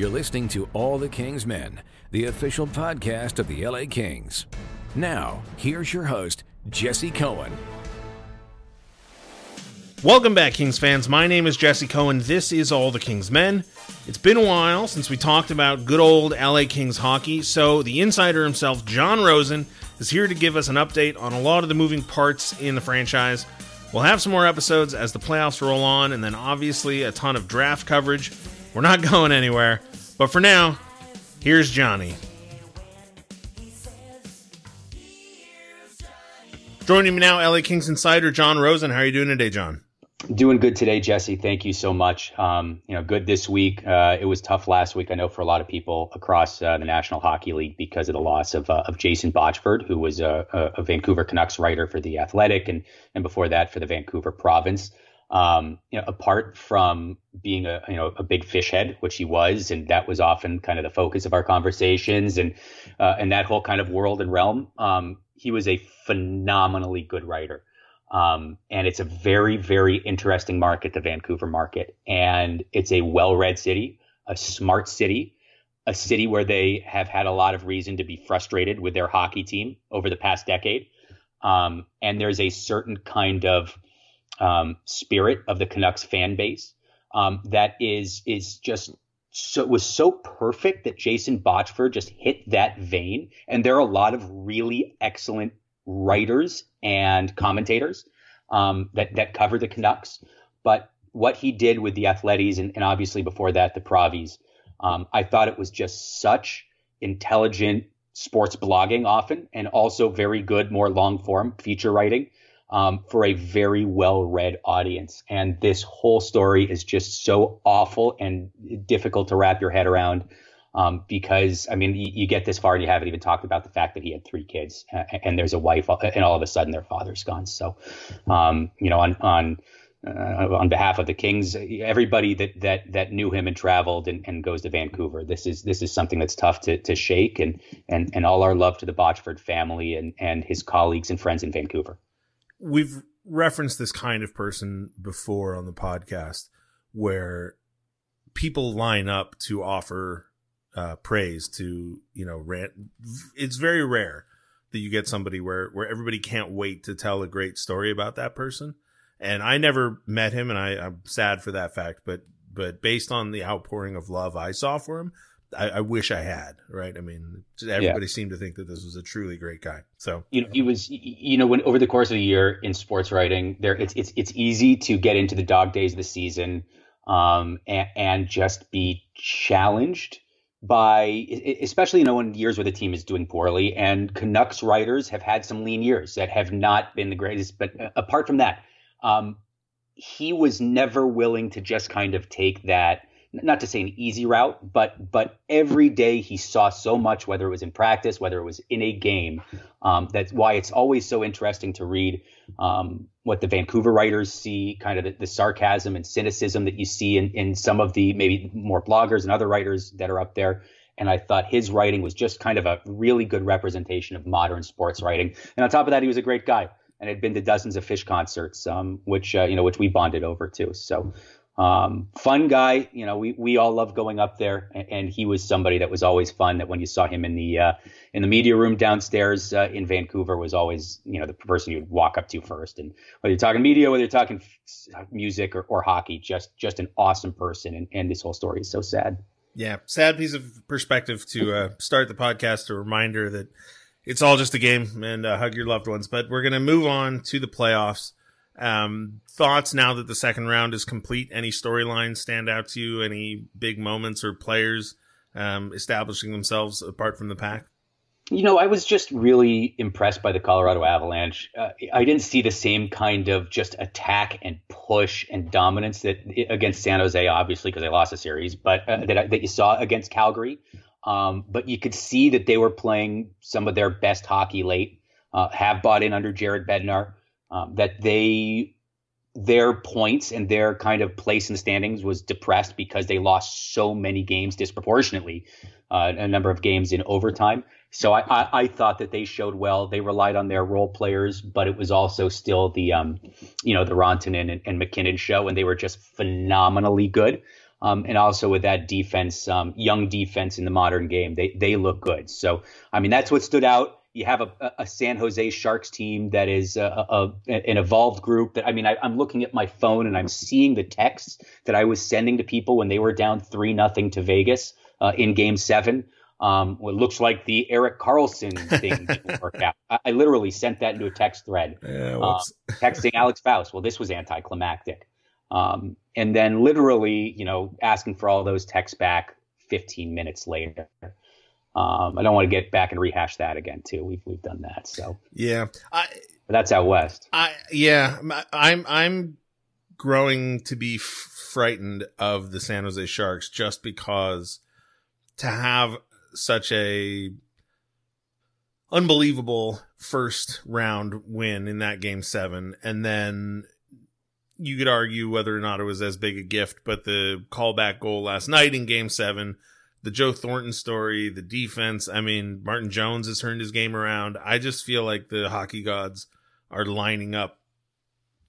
You're listening to All the Kings Men, the official podcast of the LA Kings. Now, here's your host, Jesse Cohen. Welcome back, Kings fans. My name is Jesse Cohen. This is All the Kings Men. It's been a while since we talked about good old LA Kings hockey, so the insider himself, John Rosen, is here to give us an update on a lot of the moving parts in the franchise. We'll have some more episodes as the playoffs roll on, and then obviously a ton of draft coverage. We're not going anywhere. But for now, here's Johnny. Joining me now, LA Kings insider John Rosen. How are you doing today, John? Doing good today, Jesse. Thank you so much. Um, you know, good this week. Uh, it was tough last week. I know for a lot of people across uh, the National Hockey League because of the loss of, uh, of Jason Botchford, who was a, a, Vancouver Canucks writer for the Athletic, and and before that for the Vancouver Province. Um, you know, apart from being a you know a big Phish head, which he was, and that was often kind of the focus of our conversations, and uh, and that whole kind of world and realm. Um, he was a phenomenally good writer. Um, and it's a very, very interesting market, the Vancouver market. And it's a well read city, a smart city, a city where they have had a lot of reason to be frustrated with their hockey team over the past decade. Um, and there's a certain kind of um, spirit of the Canucks fan base um, that is is just so was so perfect that Jason Botchford just hit that vein. And there are a lot of really excellent writers and commentators um, that that cover the Canucks. But what he did with the Athletic and, and obviously before that the Pravies, um, I thought it was just such intelligent sports blogging often, and also very good, more long form feature writing um, for a very well read audience. And this whole story is just so awful and difficult to wrap your head around. Um, because I mean, you, you, get this far and you haven't even talked about the fact that he had three kids uh, and there's a wife, uh, and all of a sudden their father's gone. So, um, you know, on on uh, on behalf of the Kings, everybody that that that knew him and traveled and, and goes to Vancouver, this is this is something that's tough to to shake. And and and all our love to the Botchford family and and his colleagues and friends in Vancouver. We've referenced this kind of person before on the podcast, where people line up to offer uh, praise to you know rant. It's very rare that you get somebody where where everybody can't wait to tell a great story about that person. And I never met him, and I, I'm sad for that fact. But but based on the outpouring of love I saw for him, I, I, wish I had, right? I mean, everybody yeah. seemed to think that this was a truly great guy. So you know, he was, you know, when over the course of the year in sports writing, there it's it's it's easy to get into the dog days of the season, um, and, and just be challenged by especially you know in years where the team is doing poorly and Canucks writers have had some lean years that have not been the greatest but uh, apart from that um, he was never willing to just kind of take that not to say an easy route but but every day he saw so much whether it was in practice whether it was in a game um, that's why it's always so interesting to read um, what the Vancouver writers see, kind of the, the, sarcasm and cynicism that you see in, in some of the maybe more bloggers and other writers that are up there. And I thought his writing was just kind of a really good representation of modern sports writing. And on top of that, he was a great guy and had been to dozens of Phish concerts, um, which uh, you know, which we bonded over too. So um, fun guy, you know, we, we all love going up there and, and, he was somebody that was always fun that when you saw him in the, uh, in the media room downstairs uh, in Vancouver was always, you know, the person you'd walk up to first. And whether you're talking media, whether you're talking music or, or hockey, just, just an awesome person. And, and this whole story is so sad. Yeah. Sad piece of perspective to uh, start the podcast. A reminder that it's all just a game and uh, hug your loved ones, but we're to move on to the playoffs. Um, thoughts now that the second round is complete? Any storylines stand out to you? Any big moments or players um, establishing themselves apart from the pack? You know, I was just really impressed by the Colorado Avalanche. Uh, I didn't see the same kind of just attack and push and dominance that against San Jose, obviously because they lost the series, but uh, that that you saw against Calgary. Um, but you could see that they were playing some of their best hockey late. Uh, have bought in under Jared Bednar um, that they their points and their kind of place in the standings was depressed because they lost so many games disproportionately, uh, a number of games in overtime. So I, I, I, thought that they showed well. They relied on their role players, but it was also still the um, you know the Rantanen and, and MacKinnon show, and they were just phenomenally good. Um, and also with that defense, um, young defense in the modern game, they they look good. So I mean that's what stood out. You have a, a San Jose Sharks team that is a, a, an evolved group. That I mean, I, am looking at my phone and I'm seeing the texts that I was sending to people when they were down three nothing to Vegas uh, in Game Seven. Um, what looks like the Erik Karlsson thing didn't work out. I, I, literally sent that into a text thread, yeah, uh, texting Alex Faust. Well, this was anticlimactic. Um, and then literally, you know, asking for all those texts back 15 minutes later. Um, I don't want to get back and rehash that again too. We've we've done that. So yeah, I, that's out west. I yeah, I'm I'm growing to be frightened of the San Jose Sharks just because to have such a unbelievable first round win in that game seven and then you could argue whether or not it was as big a gift, but the callback goal last night in game seven, the Joe Thornton story, the defense. I mean, Martin Jones has turned his game around. I just feel like the hockey gods are lining up,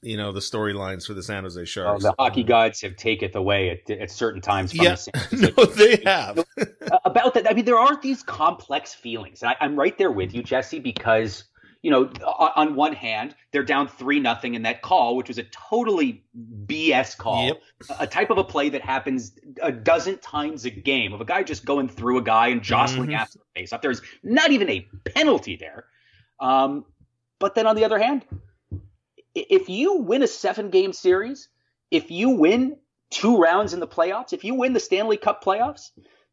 you know, the storylines for the San Jose Sharks. the hockey gods have taken away at, at certain times. yeah, the no, they have. about that, I mean, there are these complex feelings. And I, I'm right there with you, Jesse, because you know, on one hand, they're down three nothing in that call, which was a totally BS call, yep. a type of a play that happens a dozen times a game of a guy just going through a guy and jostling mm-hmm. after the face up. There's not even a penalty there. Um, but then on the other hand, if you win a seven game series, if you win two rounds in the playoffs, if you win the Stanley Cup playoffs,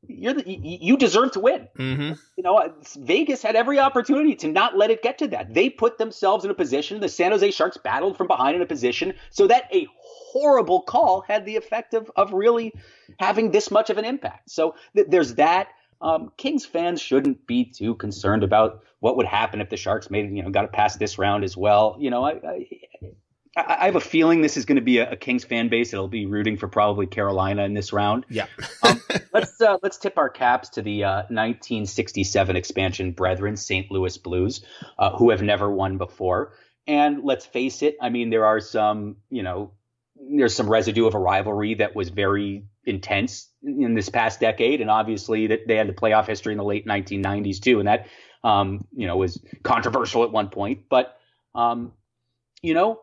you're the, you deserve to win. Mm-hmm. You know, Vegas had every opportunity to not let it get to that. They put themselves in a position. The San Jose Sharks battled from behind in a position so that a horrible call had the effect of of really having this much of an impact. So th- there's that. Um, Kings fans shouldn't be too concerned about what would happen if the Sharks made you know got to pass this round as well. You know, I, I I, have a feeling this is going to be a, a, Kings fan base that'll be rooting for probably Carolina in this round. Yeah. um, let's uh, let's tip our caps to the uh, 1967 expansion brethren, St. Louis Blues, uh, who have never won before. And let's face it, I mean, there are some, you know, there's some residue of a rivalry that was very intense in this past decade, and obviously that they had the playoff history in the late 1990s too, and that, um, you know, was controversial at one point. But, um, you know,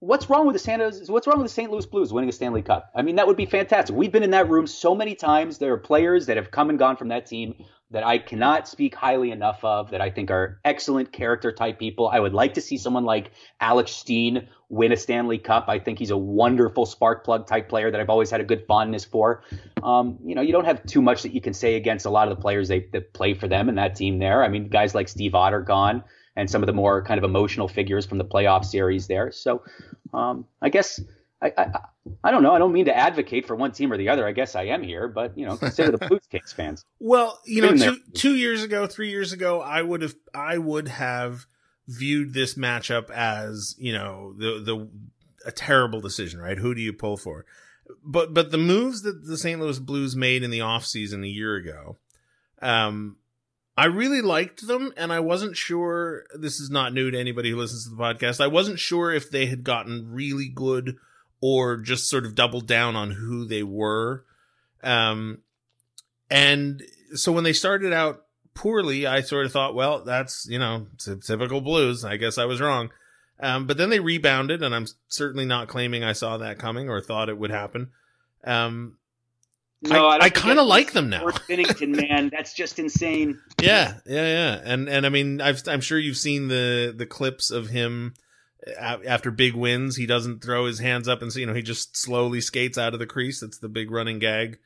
what's wrong with the San what's wrong with the St. Louis Blues winning a Stanley Cup? I mean, that would be fantastic. We've been in that room so many times. There are players that have come and gone from that team that I cannot speak highly enough of that I think are excellent character type people. I would like to see someone like Alex Steen win a Stanley Cup. I think he's a wonderful spark plug type player that I've always had a good fondness for. Um, you know, you don't have too much that you can say against a lot of the players they, that play for them in that team there. I mean, guys like Steve Ott are gone and some of the more kind of emotional figures from the playoff series there. So um, I guess I, I, I don't know. I don't mean to advocate for one team or the other. I guess I am here, but you know, consider the Blues Kings fans. Well, you know, two, two years ago, three years ago, I would have I would have viewed this matchup as you know the the a terrible decision, right? Who do you pull for? But but the moves that the St. Louis Blues made in the offseason a year ago, um, I really liked them, and I wasn't sure. This is not new to anybody who listens to the podcast. I wasn't sure if they had gotten really good or just sort of doubled down on who they were. Um, and so when they started out poorly, I sort of thought, well, that's you know typical Blues. I guess I was wrong. Um, but then they rebounded, and I'm certainly not claiming I saw that coming or thought it would happen. Um, no, I, I, I kind of like them now. Binnington, man, that's just insane. Yeah, yeah, yeah, and and I mean, i am sure you've seen the the clips of him after big wins. He doesn't throw his hands up and so, you know he just slowly skates out of the crease. That's the big running gag.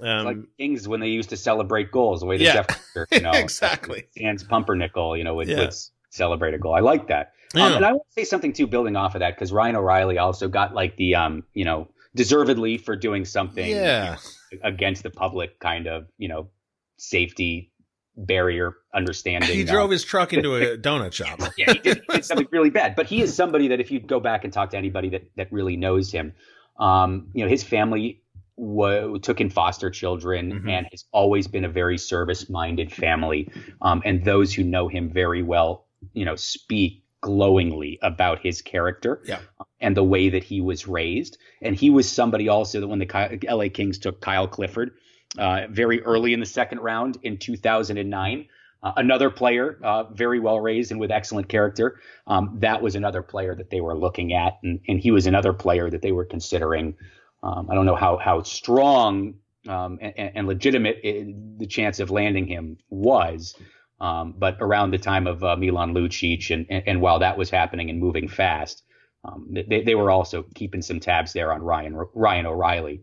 Um, like Kings when they used to celebrate goals, the way the yeah. Jeff, you know, exactly, Hans Pumpernickel, you know, would, yeah. would celebrate a goal. I like that. Yeah. Um, and I want to say something too, building off of that, because Ryan O'Reilly also got like the um, you know, deservedly for doing something. Yeah against the public kind of you know safety barrier understanding. He drove his truck into a donut shop. yeah, he did, he did, something really bad. But he is somebody that if you go back and talk to anybody that that really knows him, um, you know, his family w- took in foster children mm-hmm. and has always been a very service minded family. Um, and those who know him very well, you know, speak glowingly about his character yeah. and the way that he was raised. And he was somebody also that when the LA Kings took Kyle Clifford uh, very early in the second round in 2009. Uh, another player, uh, very well raised and with excellent character. Um, that was another player that they were looking at, and, and he was another player that they were considering. Um, I don't know how how strong um, and, and, legitimate it, the chance of landing him was, um, but around the time of uh, Milan Lucic, and, and, and, while that was happening and moving fast, um, they, they were also keeping some tabs there on Ryan Ryan O'Reilly.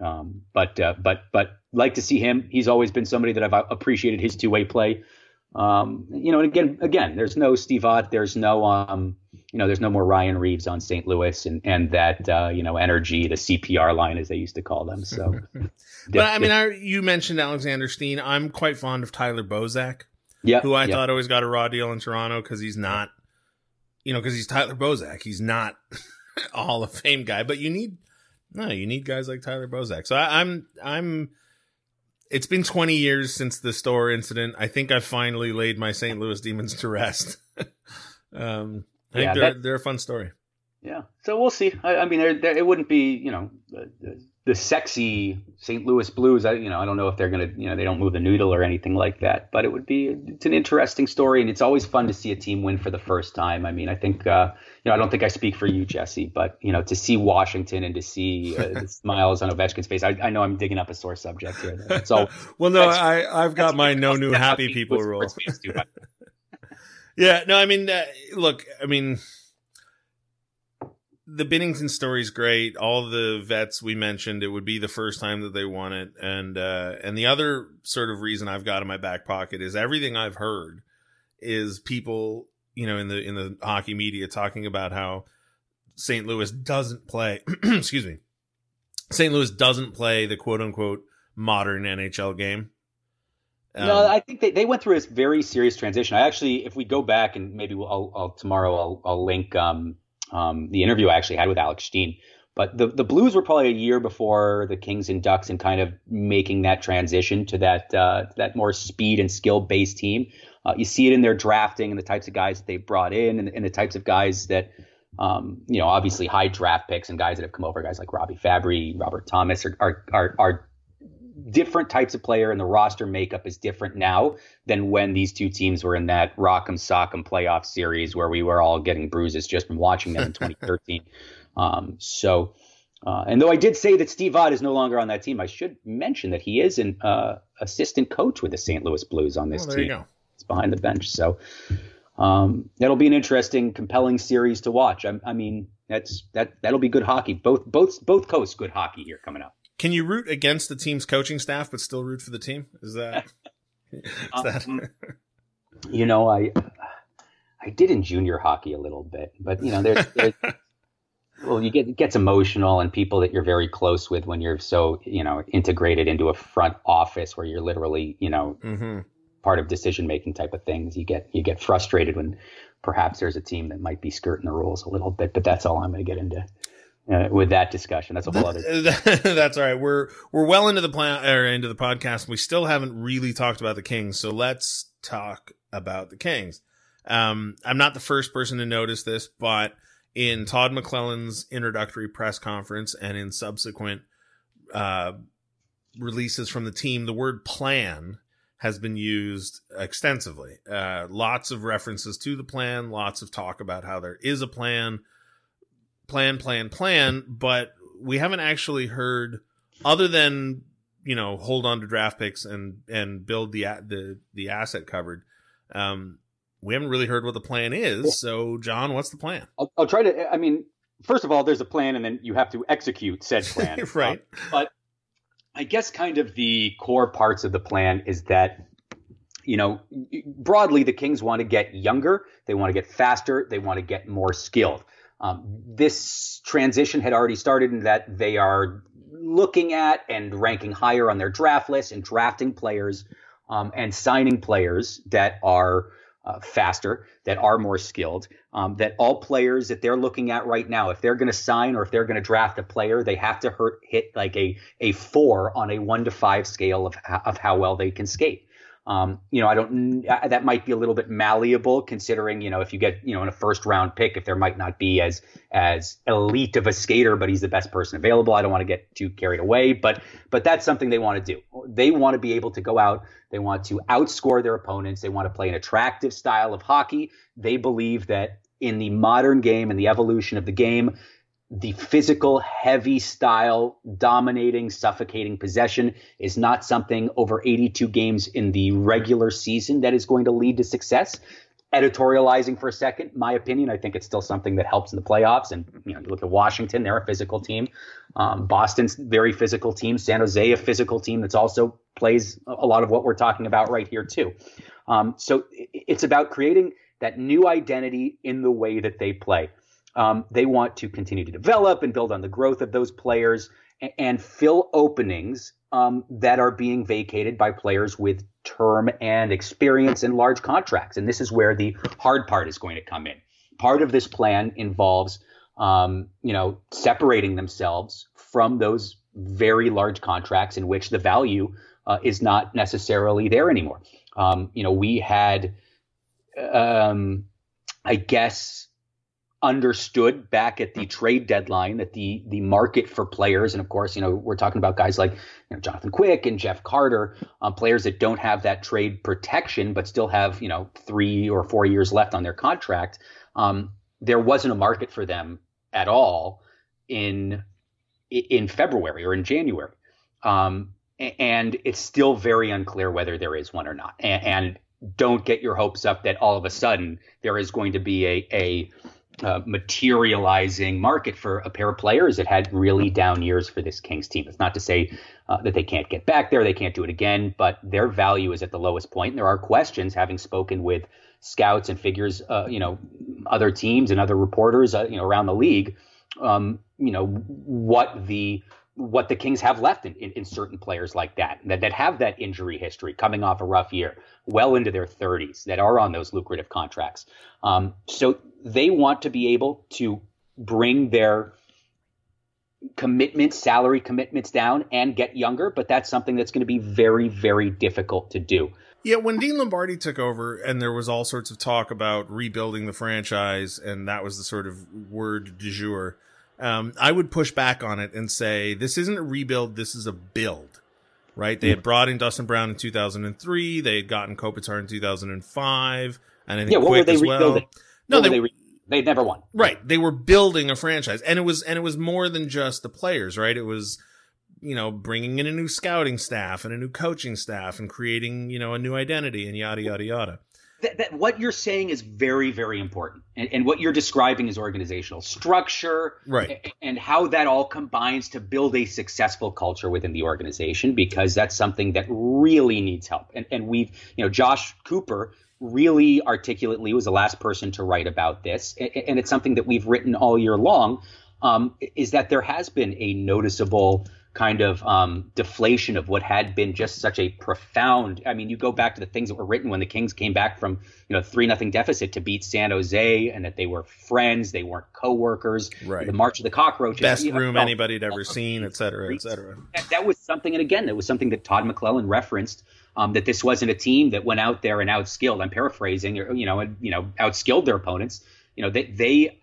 Um, but uh, but but like to see him. He's always been somebody that I've appreciated his two way play. Um, you know, and again, again, there's no Steve Ott, there's no, um, you know, there's no more Ryan Reaves on St. Louis and, and that, uh, you know, energy, the CPR line as they used to call them. So, but I mean, I, you mentioned Alexander Steen. I'm quite fond of Tyler Bozak, yeah, who I yep. thought always got a raw deal in Toronto because he's not, you know, because he's Tyler Bozak. He's not a Hall of Fame guy, but you need, no, you need guys like Tyler Bozak. So I, I'm, I'm, it's been 20 years since the store incident. I think I finally laid my St. Louis Demons to rest. um, I yeah, think they're, that, they're a fun story. Yeah. So we'll see. I, I mean, they're, they're, it wouldn't be, you know, the, the sexy St. Louis Blues. I, you know, I don't know if they're going to, you know, they don't move the noodle or anything like that, but it would be, it's an interesting story. And it's always fun to see a team win for the first time. I mean, I think, uh, you know, I don't think I speak for you, Jesse, but, you know, to see Washington and to see uh, the smiles on Ovechkin's face, I, I, know I'm digging up a sore subject here. So, well, no, I, I've got my no new happy people rule. yeah. No, I mean, uh, look, I mean, the Binnington story is great. All the vets we mentioned, it would be the first time that they won it, and uh, and the other sort of reason I've got in my back pocket is everything I've heard is people, you know, in the in the hockey media talking about how St. Louis doesn't play. excuse me, St. Louis doesn't play the quote unquote modern NHL game. Um, no, I think they, they went through a very serious transition. I actually, if we go back and maybe we'll, I'll, I'll tomorrow I'll, I'll link um, um, the interview I actually had with Alex Steen. But the, the Blues were probably a year before the Kings and Ducks and kind of making that transition to that uh, that more speed and skill based team. Uh, you see it in their drafting and the types of guys that they brought in and, and the types of guys that, um, you know, obviously high draft picks and guys that have come over, guys like Robbie Fabbri, Robert Thomas are, are, are, are different types of player and the roster makeup is different now than when these two teams were in that rock'em sock'em playoff series where we were all getting bruises just from watching them in 2013. Um, so, uh, and though I did say that Steve Ott is no longer on that team, I should mention that he is an uh, assistant coach with the St. Louis Blues on this oh, team. It's behind the bench. So um, that'll be an interesting, compelling series to watch. I, I mean, that's that that'll be good hockey. Both both both coasts good hockey here coming up. Can you root against the team's coaching staff but still root for the team? Is that? is that... Um, you know, I I did in junior hockey a little bit, but you know, there's, there's well, you get it gets emotional, and people that you're very close with when you're so you know integrated into a front office where you're literally you know mm-hmm. part of decision making type of things. You get you get frustrated when perhaps there's a team that might be skirting the rules a little bit, but that's all I'm going to get into uh, with that discussion. That's a whole other. That's all right. We're we're well into the plan or into the podcast. We still haven't really talked about the Kings, so let's talk about the Kings. Um, I'm not the first person to notice this, but in Todd McLellan's introductory press conference and in subsequent uh, releases from the team, the word plan has been used extensively. Uh, lots of references to the plan, lots of talk about how there is a plan plan, plan, plan, but we haven't actually heard other than you know hold on to draft picks and and build the the the asset covered. Um, we haven't really heard what the plan is. So, John, what's the plan? I'll, I'll try to. I mean, first of all, there's a plan, and then you have to execute said plan. right. Uh, but I guess kind of the core parts of the plan is that you know, broadly, the Kings want to get younger, they want to get faster, they want to get more skilled. Um, this transition had already started in that they are looking at and ranking higher on their draft list and drafting players um, and signing players that are uh, faster, that are more skilled, um, that all players that they're looking at right now, if they're going to sign or if they're going to draft a player, they have to hurt, hit like a, a four on a one to five scale of, of how well they can skate. Um, you know, I don't. That might be a little bit malleable, considering you know if you get you know in a first round pick, if there might not be as as elite of a skater, but he's the best person available. I don't want to get too carried away, but but that's something they want to do. They want to be able to go out. They want to outscore their opponents. They want to play an attractive style of hockey. They believe that in the modern game and the evolution of the game, the physical, heavy style, dominating, suffocating possession is not something over 82 games in the regular season that is going to lead to success. Editorializing for a second, my opinion, I think it's still something that helps in the playoffs. And you know, you look at Washington; they're a physical team. Um, Boston's very physical team. San Jose, a physical team that's also plays a lot of what we're talking about right here too. Um, so it's about creating that new identity in the way that they play. Um, they want to continue to develop and build on the growth of those players and, and fill openings um, that are being vacated by players with term and experience and large contracts. And this is where the hard part is going to come in. Part of this plan involves, um, you know, separating themselves from those very large contracts in which the value uh, is not necessarily there anymore. Um, you know, we had, um, I guess, understood back at the trade deadline that the the market for players, and of course, you know, we're talking about guys like you know, Jonathan Quick and Jeff Carter, um, players that don't have that trade protection, but still have you know three or four years left on their contract. Um, there wasn't a market for them at all in in February or in January, um, and it's still very unclear whether there is one or not. And, and don't get your hopes up that all of a sudden there is going to be a a uh, materializing market for a pair of players that had really down years for this Kings team. It's not to say uh, that they can't get back there, they can't do it again, but their value is at the lowest point. And there are questions, having spoken with scouts and figures, uh, you know, other teams and other reporters, uh, you know, around the league, um, you know, what the what the Kings have left in, in, in, certain players like that, that that have that injury history, coming off a rough year, well into their 30s, that are on those lucrative contracts. Um, so they want to be able to bring their commitments, salary commitments down, and get younger, but that's something that's going to be very, very difficult to do. Yeah, when Dean Lombardi took over, and there was all sorts of talk about rebuilding the franchise, and that was the sort of word du jour um, I would push back on it and say this isn't a rebuild, this is a build. Right? They had brought in Dustin Brown in 2003. They had gotten Kopitar in 2005, and I think yeah, what Quick were they as well. rebuilding? No, they, they re- they never won. right. They were building a franchise, and it was and it was more than just the players. Right? It was you know bringing in a new scouting staff and a new coaching staff and creating you know a new identity and yada yada yada. That, that what you're saying is very, very important, and, and what you're describing is organizational structure, Right. a- and how that all combines to build a successful culture within the organization. Because that's something that really needs help, and and we've you know Josh Cooper really articulately was the last person to write about this, and it's something that we've written all year long. Um, is that there has been a noticeable kind of um, deflation of what had been just such a profound. I mean, you go back to the things that were written when the Kings came back from you know three nothing deficit to beat San Jose, and that they were friends, they weren't coworkers. Right. The March of the Cockroaches, Best you know, room anybody had ever seen, et cetera, et cetera. that, that was something, and again, that was something that Todd McLellan referenced. Um, that this wasn't a team that went out there and outskilled. I'm paraphrasing, or you know, and, you know, outskilled their opponents. You know, they they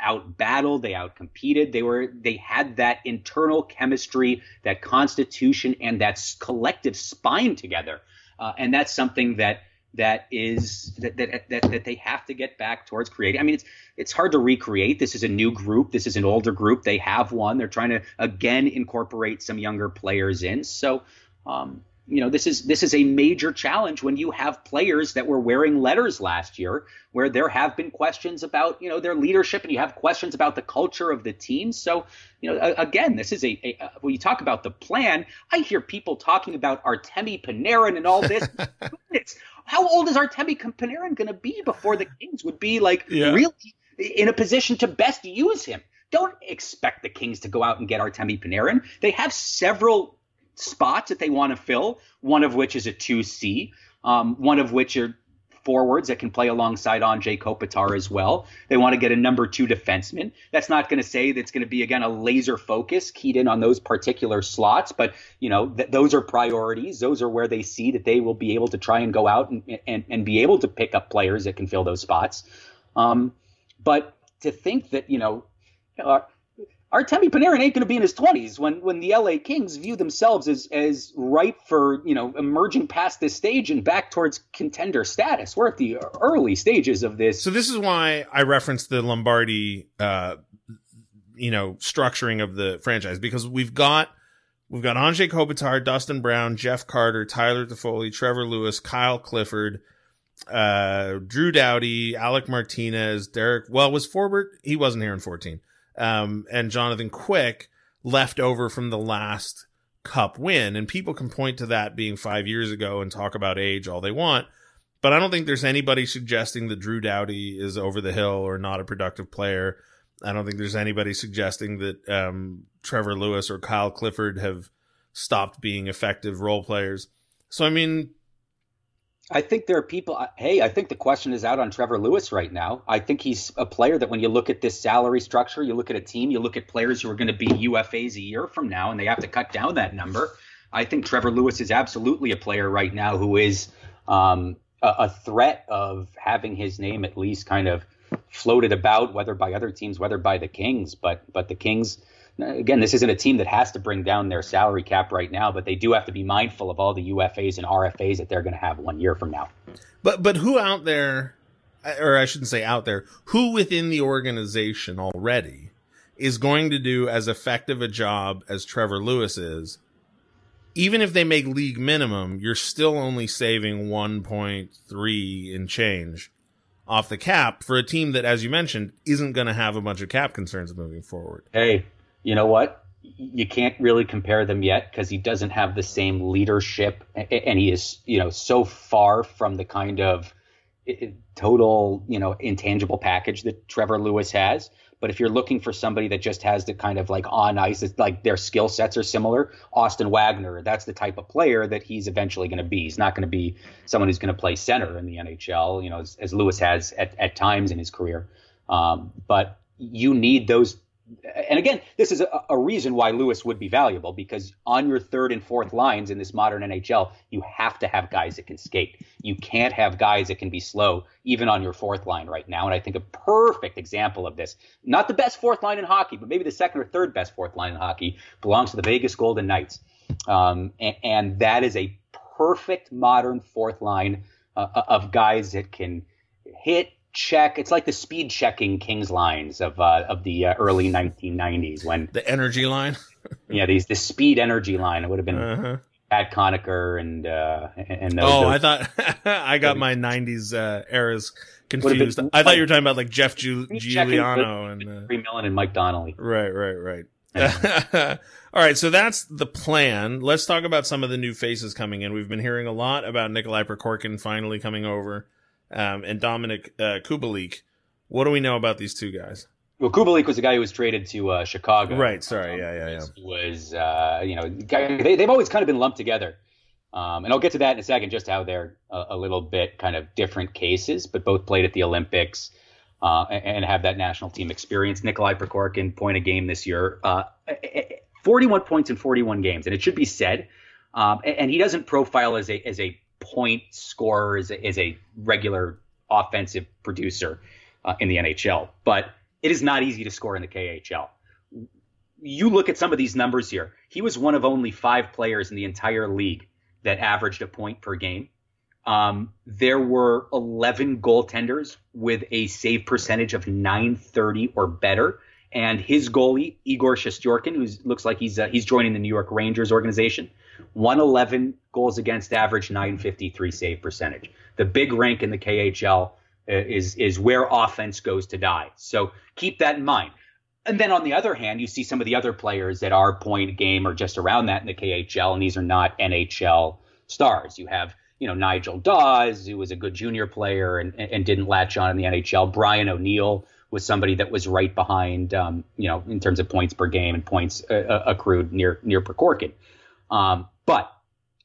out battled, they out competed. They were they had that internal chemistry, that constitution, and that collective spine together. Uh, and that's something that that is that, that that that they have to get back towards creating. I mean, it's it's hard to recreate. This is a new group. This is an older group. They have one. They're trying to again incorporate some younger players in. So. Um, you know this is this is a major challenge when you have players that were wearing letters last year where there have been questions about you know their leadership and you have questions about the culture of the team. So you know again this is a, a when you talk about the plan i hear people talking about artemi panarin and all this. How old is artemi panarin going to be before the kings would be like Yeah. really in a position to best use him? Don't expect the kings to go out and get artemi panarin. They have several spots that they want to fill, one of which is a 2C, um, one of which are forwards that can play alongside Anze Kopitar as well. They want to get a number two defenseman. That's not going to say that's going to be again a laser focus keyed in on those particular slots, but you know th- those are priorities. Those are where they see that they will be able to try and go out and and, and be able to pick up players that can fill those spots. Um, but to think that you know. Uh, Artemi Panarin ain't going to be in his 20s when when the LA Kings view themselves as as ripe for you know emerging past this stage and back towards contender status. We're at the early stages of this. So this is why I referenced the Lombardi, uh, you know, structuring of the franchise because we've got we've got Anze Kopitar, Dustin Brown, Jeff Carter, Tyler Toffoli, Trevor Lewis, Kyle Clifford. Uh, Drew Doughty, Alec Martinez, Derek. Well, was Forbort? He wasn't here in 14 um, and Jonathan Quick left over from the last cup win. And people can point to that being five years ago and talk about age all they want. But I don't think there's anybody suggesting that Drew Doughty is over the hill or not a productive player. I don't think there's anybody suggesting that um, Trevor Lewis or Kyle Clifford have stopped being effective role players. So, I mean, I think there are people. Hey, I think the question is out on Trevor Lewis right now. I think he's a player that when you look at this salary structure, you look at a team, you look at players who are going to be UFAs a year from now, and they have to cut down that number. I think Trevor Lewis is absolutely a player right now who is um, a, a threat of having his name at least kind of floated about, whether by other teams, whether by the Kings. But but the Kings again, this isn't a team that has to bring down their salary cap right now, but they do have to be mindful of all the UFAs and RFAs that they're going to have one year from now. But but who out there, or I shouldn't say out there, who within the organization already is going to do as effective a job as Trevor Lewis is? Even if they make league minimum, you're still only saving 1.3 in change off the cap for a team that, as you mentioned, isn't going to have a bunch of cap concerns moving forward. Hey, you know what? You can't really compare them yet because he doesn't have the same leadership, and he is, you know, so far from the kind of total, you know, intangible package that Trevor Lewis has. But if you're looking for somebody that just has the kind of like on ice, it's like their skill sets are similar. Austin Wagner, that's the type of player that he's eventually going to be. He's not going to be someone who's going to play center in the NHL, you know, as, as Lewis has at, at times in his career. Um, but you need those and again, this is a, a, reason why Lewis would be valuable because on your third and fourth lines in this modern NHL, you have to have guys that can skate. You can't have guys that can be slow, even on your fourth line right now. And I think a perfect example of this, not the best fourth line in hockey, but maybe the second or third best fourth line in hockey, belongs to the Vegas Golden Knights. Um, and, and, that is a perfect modern fourth line uh, of guys that can hit check. It's like the speed checking Kings lines of uh, of the uh, early 1990s when the energy line. yeah, these the speed energy line. It would have been uh-huh. Pat Conacher and uh, and those, oh, those, I thought I got my '90s uh, eras confused. Been, I thought you were talking about like Jeff Ju- Giuliano and uh, Free Millen and Mike Donnelly. Right, right, right. All right, so that's the plan. Let's talk about some of the new faces coming in. We've been hearing a lot about Nikolai Prokhorkin finally coming over um, and Dominik uh, Kubalik. What do we know about these two guys? Well, Kubalik was the guy who was traded to uh, Chicago. Right. Sorry. Um, yeah. Yeah. Yeah. Was uh, you know they they've always kind of been lumped together, um, and I'll get to that in a second. Just how they're a, a, little bit kind of different cases, but both played at the Olympics uh, and, and, have that national team experience. Nikolai Prokhorkin point a game this year, uh, 41 points in 41 games, and it should be said. Um, and, and he doesn't profile as a as a point scorer is a, is a regular offensive producer uh, in the NHL, but it is not easy to score in the KHL. You look at some of these numbers here. He was one of only five players in the entire league that averaged a point per game. Um, there were 11 goaltenders with a save percentage of 930 or better. And his goalie, Igor Shesterkin, who looks like he's uh, he's joining the New York Rangers organization, 111 goals against average, 953 save percentage. The big rank in the KHL uh, is is where offense goes to die. So keep that in mind. And then on the other hand, you see some of the other players that are point game or just around that in the KHL, and these are not NHL stars. You have you know Nigel Dawes, who was a good junior player and, and didn't latch on in the NHL. Brian O'Neill was somebody that was right behind, um, you know, in terms of points per game and points uh, uh accrued near near Prokhorkin. Um, but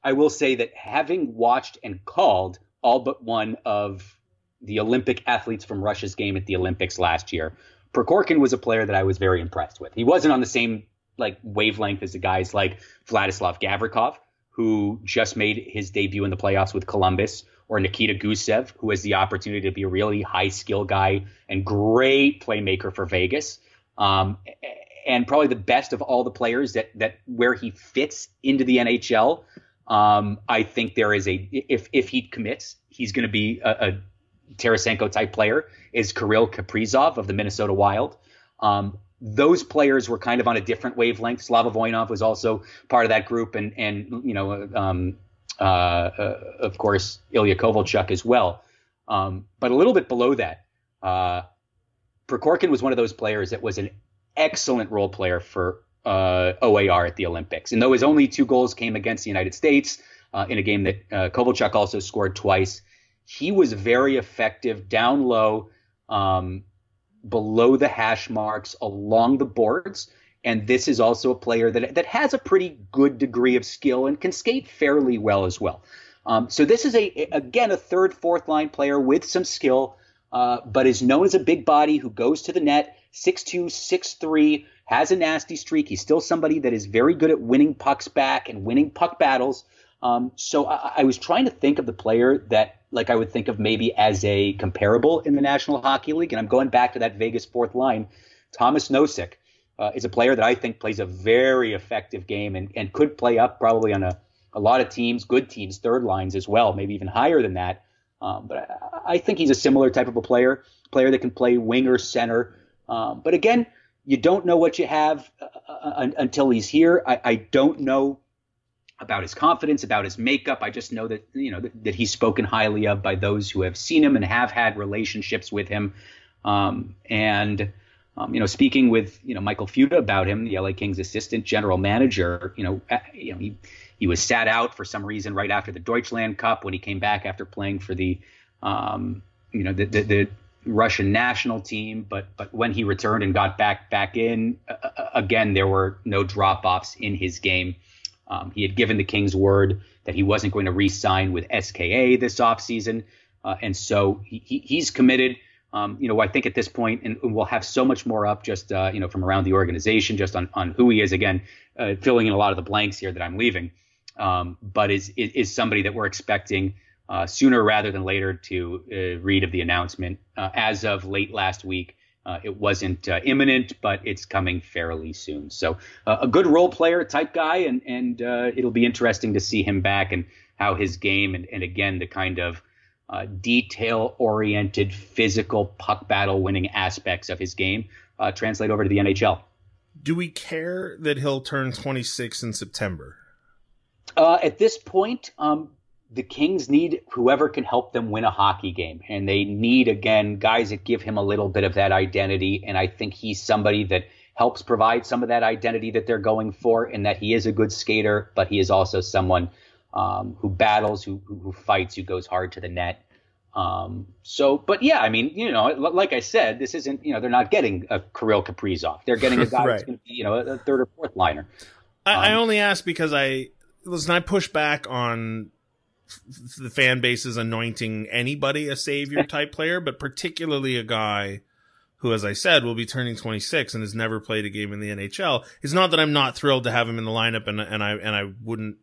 I will say that having watched and called all but one of the Olympic athletes from Russia's game at the Olympics last year. Prokhorkin was a player that I was very impressed with. He wasn't on the same like wavelength as the guys like Vladislav Gavrikov, who just made his debut in the playoffs with Columbus, or Nikita Gusev, who has the opportunity to be a really high skill guy and great playmaker for Vegas. Um, and probably the best of all the players that that where he fits into the NHL. Um, I think there is a if if he commits, he's going to be a, a Tarasenko type player. Is Kirill Kaprizov of the Minnesota Wild. Um, those players were kind of on a different wavelength. Slava Voinov was also part of that group, and and you know, um, uh, uh, of course, Ilya Kovalchuk as well. Um, but a little bit below that, uh, Prokhorkin was one of those players that was an excellent role player for uh, OAR at the Olympics. And though his only two goals came against the United States uh, in a game that uh, Kovalchuk also scored twice, he was very effective down low, um, below the hash marks, along the boards. And this is also a player that that has a pretty good degree of skill and can skate fairly well as well. Um, so this is a again a third, fourth line player with some skill, uh, but is known as a big body who goes to the net, 6'2", 6'3", has a nasty streak. He's still somebody that is very good at winning pucks back and winning puck battles. Um, so I, I, was trying to think of the player that, like, I would think of maybe as a comparable in the National Hockey League, and I'm going back to that Vegas fourth line. Tomas Nosek uh, is a player that I think plays a very effective game and, and could play up probably on a, a lot of teams, good teams, third lines as well, maybe even higher than that. Um, but I, I, think he's a similar type of a player, player that can play winger, center. Um, but again, you don't know what you have uh, uh, until he's here. I, I, don't know about his confidence, about his makeup. I just know that you know that, that, he's spoken highly of by those who have seen him and have had relationships with him. Um, and um, you know, speaking with you know Michael Futa about him, the LA Kings assistant general manager, you know, you know he he was sat out for some reason right after the Deutschland Cup when he came back after playing for the um, you know the, the, the Russian national team, but but when he returned and got back back in uh, again, there were no drop offs in his game. Um, he had given the Kings word that he wasn't going to re-sign with SKA this offseason, uh, and so he, he, he's committed. Um, you know, I think at this point, and we'll have so much more up just uh, you know from around the organization, just on on who he is. Again, uh, filling in a lot of the blanks here that I'm leaving, um, but is, is is somebody that we're expecting uh, sooner rather than later to uh, read of the announcement. Uh, as of late last week, uh, it wasn't uh, imminent, but it's coming fairly soon. So uh, a good role player type guy, and and it'll be interesting to see him back and how his game and, and again the kind of detail oriented, physical puck battle winning aspects of his game translate over to the NHL. Do we care that he'll turn 26 in September? at this point, um, the Kings need whoever can help them win a hockey game. And they need, again, guys that give him a little bit of that identity. And I think he's somebody that helps provide some of that identity that they're going for, and that he is a good skater, but he is also someone um, who battles, who, who fights, who goes hard to the net. Um, so, but yeah, I mean, you know, like I said, this isn't, you know, they're not getting a Kirill Kaprizov. They're getting a guy right. who's going to be, you know, a third or fourth liner. I, um, I only ask because I, listen, I push back on the fan base is anointing anybody a savior type player, but particularly a guy who, as I said, will be turning 26 and has never played a game in the NHL. It's not that I'm not thrilled to have him in the lineup and, and I, and I wouldn't,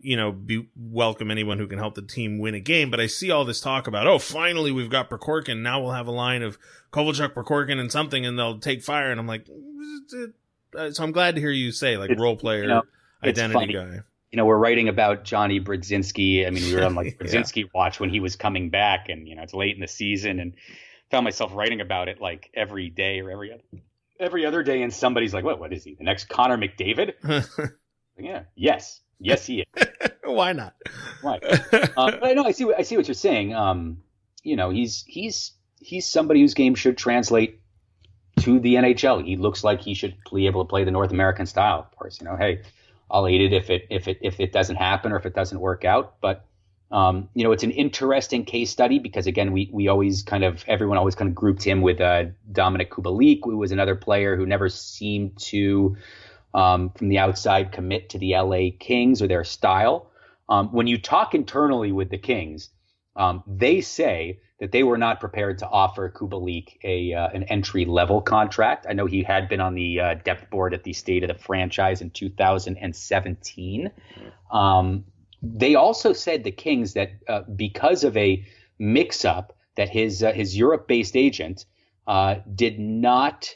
you know, be welcome anyone who can help the team win a game. But I see all this talk about, oh, finally we've got Prokhorkin. Now we'll have a line of Kovalchuk, Prokhorkin and something and they'll take fire. And I'm like, uh, so I'm glad to hear you say like it's, role player you know, identity guy you know, we're writing about Johnny Brodzinski. I mean, we were on like Brodzinski yeah. watch when he was coming back, and you know, it's late in the season, and found myself writing about it like every day or every other every other day, and somebody's like, "What? What is he? The next Connor McDavid?" yeah. Yes. Yes, he is. Why not? Why? Um, but I know I see. What, I see what you're saying. Um, you know, he's he's he's somebody whose game should translate to the NHL. He looks like he should be able to play the North American style. Of course, you know, hey, I'll eat it if it if it if it doesn't happen or if it doesn't work out. But um, you know, it's an interesting case study because again, we we always kind of everyone always kind of grouped him with uh, Dominik Kubalik, who was another player who never seemed to um, from the outside commit to the LA Kings or their style. Um, when you talk internally with the Kings, Um, they say that they were not prepared to offer Kubalik a uh, an entry level contract. I know he had been on the uh, depth board at the state of the franchise in 2017. Um, they also said the Kings that uh, because of a mix up that his uh, his Europe based agent uh, did not.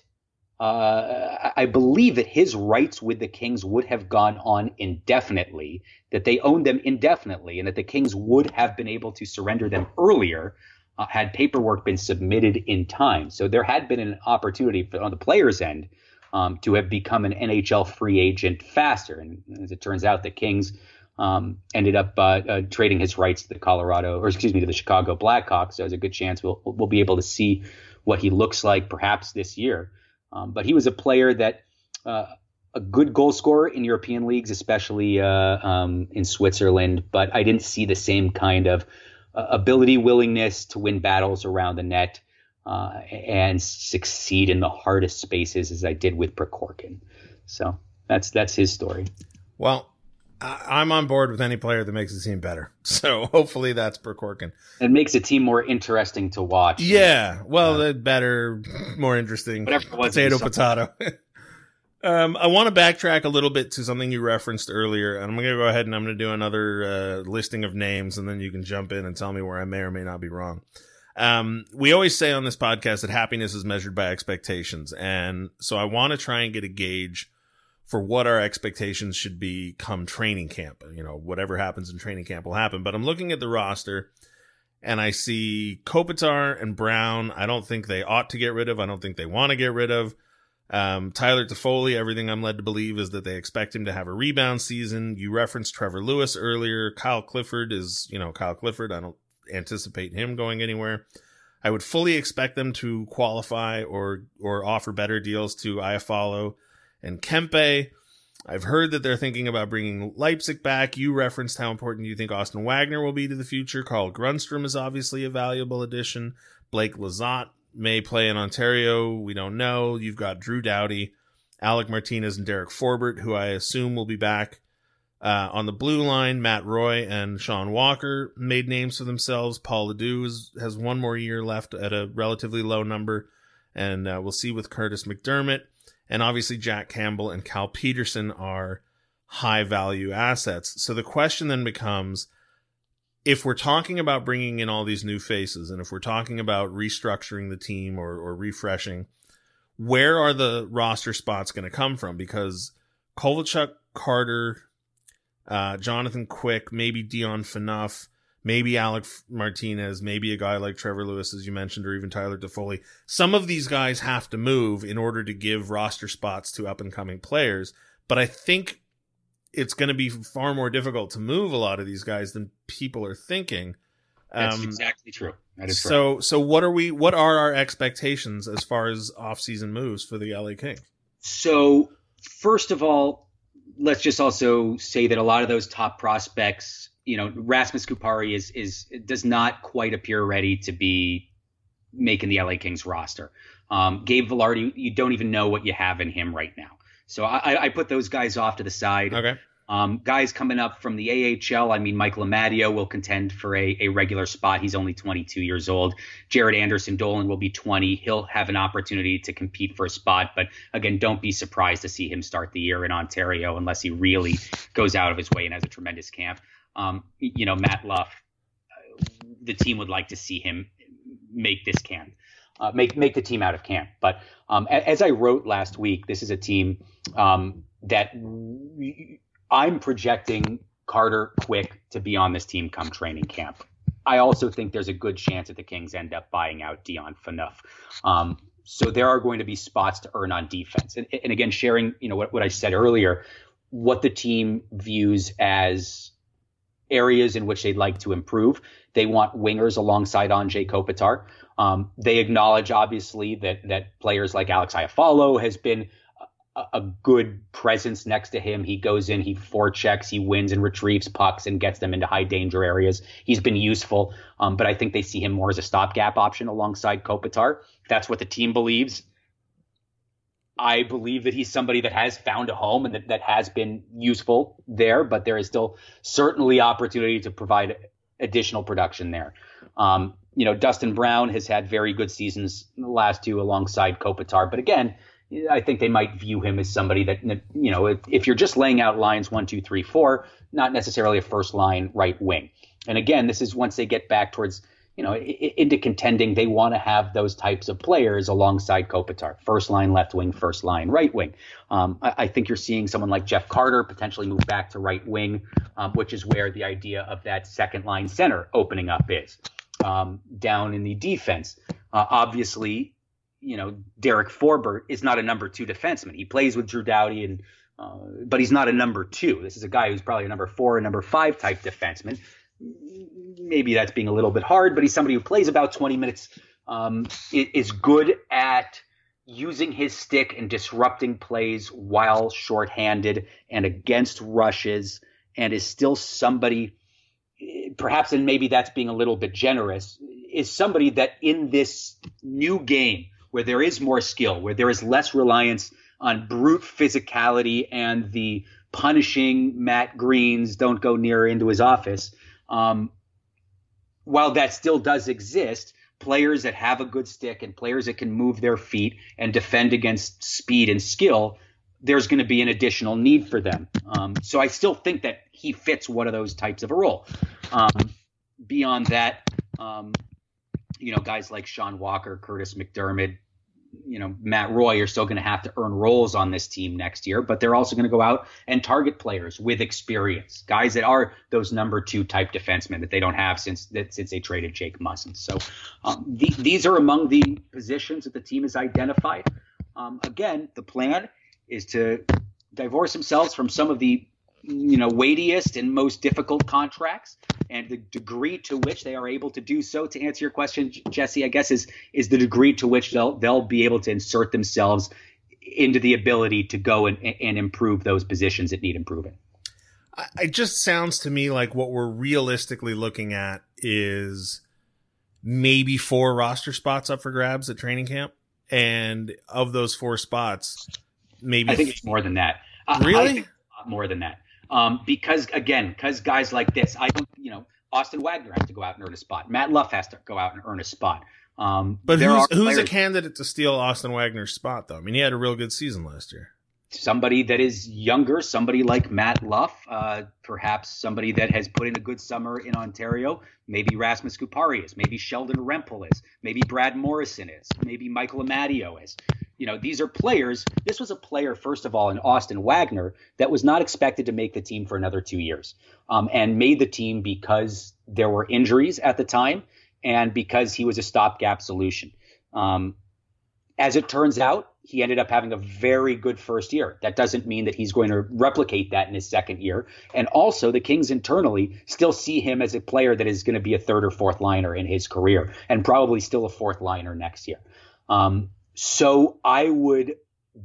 Uh, I believe that his rights with the Kings would have gone on indefinitely, that they owned them indefinitely, and that the Kings would have been able to surrender them earlier uh, had paperwork been submitted in time. So there had been an opportunity for, on the player's end um, to have become an NHL free agent faster. And as it turns out, the Kings um, ended up uh, uh, trading his rights to the Colorado, or excuse me, to the Chicago Blackhawks. So there's a good chance we'll we'll be able to see what he looks like perhaps this year. Um, but he was a player that. Uh, a good goal scorer in European leagues, especially uh, um, in Switzerland, but I didn't see the same kind of ability, willingness to win battles around the net, uh, and succeed in the hardest spaces as I did with Prokhorkin. So that's that's his story. Well, I'm on board with any player that makes the team better. So hopefully that's Prokhorkin. It makes a team more interesting to watch. Yeah. Well, uh, better, more interesting. Whatever it was. Potato, potato. Um, I want to backtrack a little bit to something you referenced earlier, and I'm going to go ahead and I'm going to do another uh, listing of names, and then you can jump in and tell me where I may or may not be wrong. Um, we always say on this podcast that happiness is measured by expectations, and so I want to try and get a gauge for what our expectations should be come training camp. You know, whatever happens in training camp will happen. But I'm looking at the roster, and I see Kopitar and Brown. I don't think they ought to get rid of. I don't think they want to get rid of. Um, Tyler Toffoli, everything I'm led to believe is that they expect him to have a rebound season. You referenced Trevor Lewis earlier. Kyle Clifford is, you know, Kyle Clifford. I don't anticipate him going anywhere. I would fully expect them to qualify or or offer better deals to Iafallo and Kempe. I've heard that they're thinking about bringing Leipsic back. You referenced how important you think Austin Wagner will be to the future. Carl Grundstrom is obviously a valuable addition. Blake Lizotte may play in Ontario. We don't know. You've got Drew Doughty, Alec Martinez, and Derek Forbort, who I assume will be back. Uh, on the blue line, Matt Roy and Sean Walker made names for themselves. Paul LaDue is, has one more year left at a relatively low number, and uh, we'll see with Curtis MacDermid. And obviously, Jack Campbell and Cal Petersen are high value assets. So the question then becomes if we're talking about bringing in all these new faces and if we're talking about restructuring the team or, or refreshing, where are the roster spots going to come from? Because Kovalchuk, Carter, uh, Jonathan Quick, maybe Dion Phaneuf, maybe Alec Martinez, maybe a guy like Trevor Lewis, as you mentioned, or even Tyler Toffoli. Some of these guys have to move in order to give roster spots to up and coming players. But I think it's going to be far more difficult to move a lot of these guys than people are thinking. That's um, exactly true. That is true so. Correct. So what are we? What are our expectations as far as off-season moves for the LA Kings? So first of all, let's just also say that a lot of those top prospects, you know, Rasmus Kupari is is does not quite appear ready to be making the LA Kings roster. Um, Gabe Vilardi, you don't even know what you have in him right now. So I, I put those guys off to the side. Okay. Um, guys coming up from the AHL, I mean, Mike Amadio will contend for a, a regular spot. He's only 22 years old. Jaret Anderson Dolan will be 20. He'll have an opportunity to compete for a spot. But again, don't be surprised to see him start the year in Ontario unless he really goes out of his way and has a tremendous camp. Um, you know, Matt Luff, uh, the team would like to see him make this camp uh, make make the team out of camp. But um, as I wrote last week, this is a team um, that I'm projecting Carter Quick to be on this team come training camp. I also think there's a good chance that the Kings end up buying out Dion Phaneuf. Um, so there are going to be spots to earn on defense. And, and again, sharing you know what, what I said earlier, what the team views as areas in which they'd like to improve. They want wingers alongside Anze Kopitar. Um, they acknowledge, obviously, that that players like Alex Iafallo has been a, a, good presence next to him. He goes in, he forechecks, he wins and retrieves pucks and gets them into high danger areas. He's been useful, um, but I think they see him more as a stopgap option alongside Kopitar. That's what the team believes. I believe that he's somebody that has found a home and that, that has been useful there, but there is still certainly opportunity to provide additional production there. Um, you know, Dustin Brown has had very good seasons the last two alongside Kopitar, but again, I think they might view him as somebody that you know, if, if you're just laying out lines one, two, three, four, not necessarily a first line right wing. And again, this is once they get back towards you know, into contending, they want to have those types of players alongside Kopitar, first line left wing, first line right wing. Um, I, I, think you're seeing someone like Jeff Carter potentially move back to right wing, um, which is where the idea of that second line center opening up is. Um, down in the defense, uh, obviously, you know, Derek Forbort is not a number two defenseman. He plays with Drew Doughty and uh, but he's not a number two. This is a guy who's probably a number four and number five type defenseman maybe that's being a little bit hard, but he's somebody who plays about 20 minutes, um, is good at using his stick and disrupting plays while shorthanded and against rushes, and is still somebody, perhaps, and maybe that's being a little bit generous, is somebody that in this new game where there is more skill, where there is less reliance on brute physicality and the punishing Matt Greenes don't go near into his office. Um, while that still does exist, players that have a good stick and players that can move their feet and defend against speed and skill, there's going to be an additional need for them. Um, so I still think that he fits one of those types of a role. Um, beyond that, um, you know, guys like Sean Walker, Curtis MacDermid, you know Matt Roy are still going to have to earn roles on this team next year, but they're also going to go out and target players with experience, guys that are those number two type defensemen that they don't have since that since they traded Jake Muzzin. So um, the, these are among the positions that the team has identified. Um, again, the plan is to divorce themselves from some of the you know weightiest and most difficult contracts and the degree to which they are able to do so. To answer your question jesse i guess is is the degree to which they'll they'll be able to insert themselves into the ability to go and, and improve those positions that need improving. It just sounds to me like what we're realistically looking at is maybe four roster spots up for grabs at training camp. And of those four spots maybe i think it's more than that. Really? more than that um, because again, because guys like this, I don't, you know, Austin Wagner has to go out and earn a spot. Matt Luff has to go out and earn a spot. Um, but who's, who's a candidate to steal Austin Wagner's spot, though? I mean, he had a real good season last year. Somebody that is younger, somebody like Matt Luff, uh, perhaps somebody that has put in a good summer in Ontario. Maybe Rasmus Kupari is, maybe Sheldon Rempal is, maybe Brad Morrison is, maybe Michael Amadio is you know, these are players. This was a player, first of all, in Austin Wagner that was not expected to make the team for another two years, um, and made the team because there were injuries at the time and because he was a stopgap solution. Um, as it turns out, he ended up having a very good first year. That doesn't mean that he's going to replicate that in his second year. And also, the Kings internally still see him as a player that is going to be a third or fourth liner in his career, and probably still a fourth liner next year. Um, so I would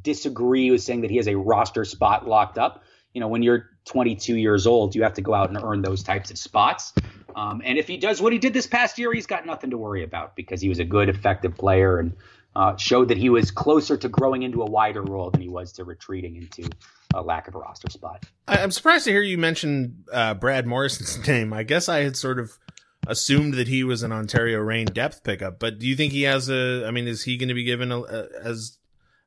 disagree with saying that he has a roster spot locked up. You know, when you're 22 years old, you have to go out and earn those types of spots. Um, and if he does what he did this past year, he's got nothing to worry about because he was a good, effective player and uh, showed that he was closer to growing into a wider role than he was to retreating into a lack of a roster spot. I'm surprised to hear you mention uh, Brad Morrison's name. I guess I had sort of assumed that he was an Ontario Reign depth pickup, but do you think he has a? I mean, is he going to be given a, a, as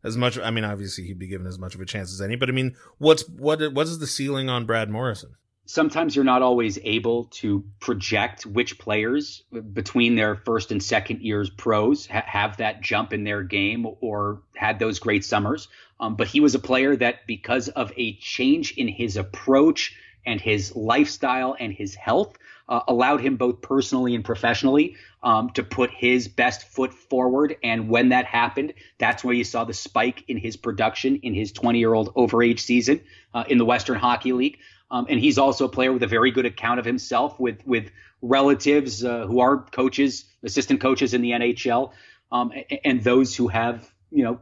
as much? I mean, obviously he'd be given as much of a chance as any, but I mean, what's what what is the ceiling on Brad Morrison? Sometimes you're not always able to project which players between their first and second years pros ha- have that jump in their game or had those great summers. Um, but he was a player that, because of a change in his approach and his lifestyle and his health, uh, allowed him both personally and professionally um, to put his best foot forward. And when that happened, that's where you saw the spike in his production in his 20 year old overage season uh, in the Western Hockey League. Um, and he's also a player with a very good account of himself with with relatives uh, who are coaches, assistant coaches in the NHL, um, and, and those who have you know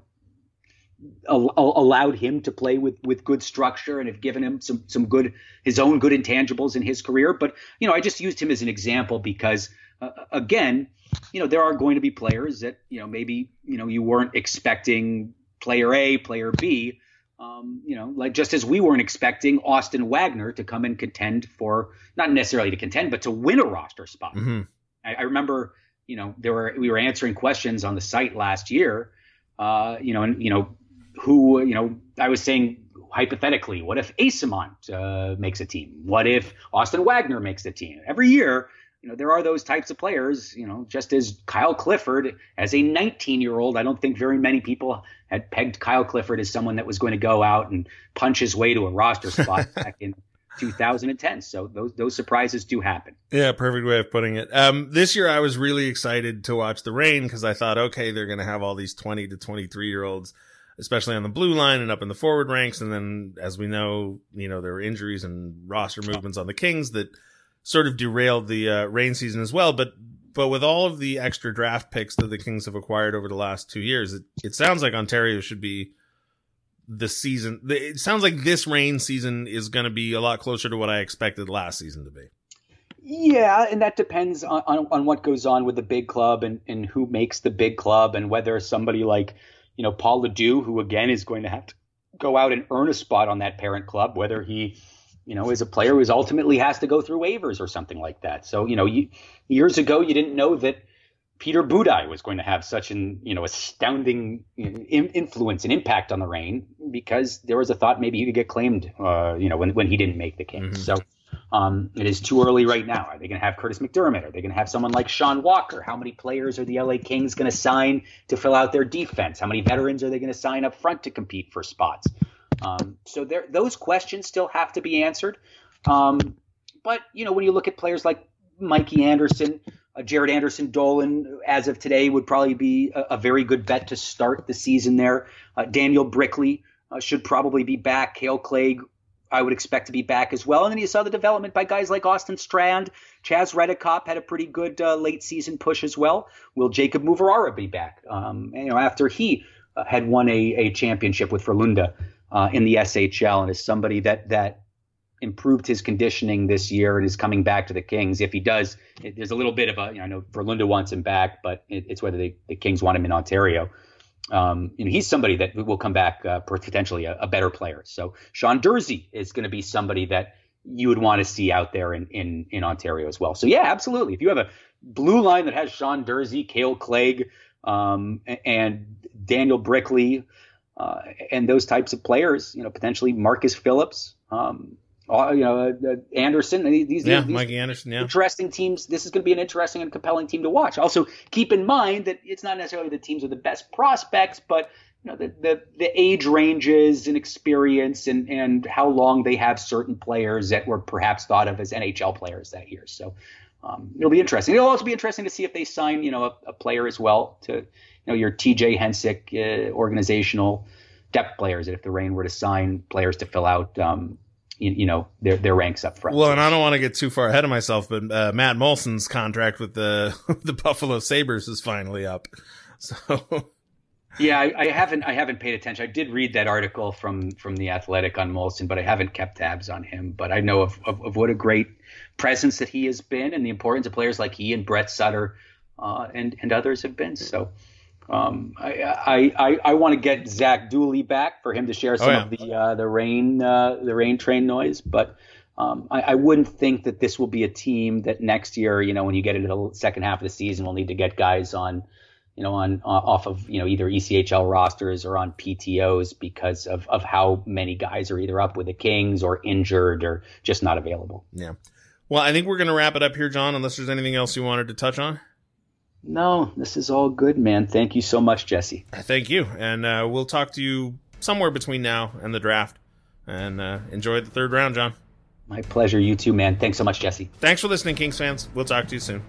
allowed him to play with with good structure and have given him some some good his own good intangibles in his career. But you know, I just used him as an example because uh, again, you know, there are going to be players that you know maybe you know you weren't expecting player A, player B. Um, you know, like just as we weren't expecting Austin Wagner to come and contend for not necessarily to contend, but to win a roster spot. Mm-hmm. I, I remember, you know, there were we were answering questions on the site last year, uh, you know, and you know, who, you know, I was saying hypothetically, what if Eyssimont uh, makes a team? What if Austin Wagner makes a team? Every year, you know, there are those types of players, you know, just as Kyle Clifford, as a 19 year old, I don't think very many people had pegged Kyle Clifford as someone that was going to go out and punch his way to a roster spot back in 2010. So those, those surprises do happen. Yeah, perfect way of putting it. Um, this year I was really excited to watch the Reign because I thought, okay, they're going to have all these 20 to 23 year olds especially on the blue line and up in the forward ranks. And then, as we know, you know, there were injuries and roster movements on the Kings that sort of derailed the uh, Reign season as well. But but with all of the extra draft picks that the Kings have acquired over the last two years, it, it sounds like Ontario should be the season. It sounds like this Reign season is going to be a lot closer to what I expected last season to be. Yeah, and that depends on, on, on what goes on with the big club and, and who makes the big club and whether somebody like you know, Paul LaDue, who again is going to have to go out and earn a spot on that parent club, whether he, you know, is a player who ultimately has to go through waivers or something like that. So, you know, you, years ago, you didn't know that Peter Budaj was going to have such an, you know, astounding in, influence and impact on the Reign because there was a thought maybe he could get claimed, uh, you know, when, when he didn't make the Kings. Mm-hmm. So, um, it is too early right now. Are they going to have Curtis MacDermid? Are they going to have someone like Sean Walker? How many players are the LA Kings going to sign to fill out their defense? How many veterans are they going to sign up front to compete for spots? Um, so there, those questions still have to be answered. Um, but you know, when you look at players like Mikey Anderson, uh, Jaret Anderson Dolan, as of today, would probably be a, a very good bet to start the season there. Uh, Daniel Brickley uh, should probably be back. Kale Clague I would expect to be back as well. And then you saw the development by guys like Austin Strand. Chaz Reddekopp had a pretty good uh, late season push as well. Will Jacob Moverare be back? Um, you know, after he uh, had won a, a championship with Frölunda uh, in the SHL and is somebody that that improved his conditioning this year and is coming back to the Kings. If he does, it, there's a little bit of a, you know, I know Frölunda wants him back, but it, it's whether they, the Kings want him in Ontario um, you know, he's somebody that will come back uh, potentially a, a, better player. So Sean Durzi is going to be somebody that you would want to see out there in, in, in Ontario as well. So yeah, absolutely. If you have a blue line that has Sean Durzi, Kale Clague, um, and Daniel Brickley, uh, and those types of players, you know, potentially Marcus Phillips, um, uh, you know, uh, uh, Anderson. These, yeah, these, Mikey Anderson. Yeah, interesting teams. This is going to be an interesting and compelling team to watch. Also, keep in mind that it's not necessarily the teams with the best prospects, but you know, the the, the age ranges and experience and and how long they have certain players that were perhaps thought of as NHL players that year. So. Um, it'll be interesting. It'll also be interesting to see if they sign, you know, a, a player as well to, you know, your TJ Hensick uh, organizational depth players. If the Reign were to sign players to fill out, um, you, you, know their their ranks up front. Well, and I don't want to get too far ahead of myself, but uh, Matt Moulson's contract with the the Buffalo Sabres is finally up. So yeah, I, I, haven't I haven't paid attention. I did read that article from from the Athletic on Molson, but I haven't kept tabs on him. But I know of, of, of what a great presence that he has been, and the importance of players like he and Brett Sutter uh, and and others have been. So um, I I, I, want to get Zach Dooley back for him to share some oh, yeah. of the uh, the Reign uh, the Reign train noise, but um, I, I, wouldn't think that this will be a team that next year, you know, when you get into the second half of the season, will need to get guys on, you know, on uh, off of you know either ECHL rosters or on PTOS because of of how many guys are either up with the Kings or injured or just not available. Yeah. Well, I think we're going to wrap it up here, John. Unless there's anything else you wanted to touch on. No, this is all good, man. Thank you so much, Jesse. Thank you. And uh, we'll talk to you somewhere between now and the draft. And uh, enjoy the third round, John. My pleasure. You too, man. Thanks so much, Jesse. Thanks for listening, Kings fans. We'll talk to you soon.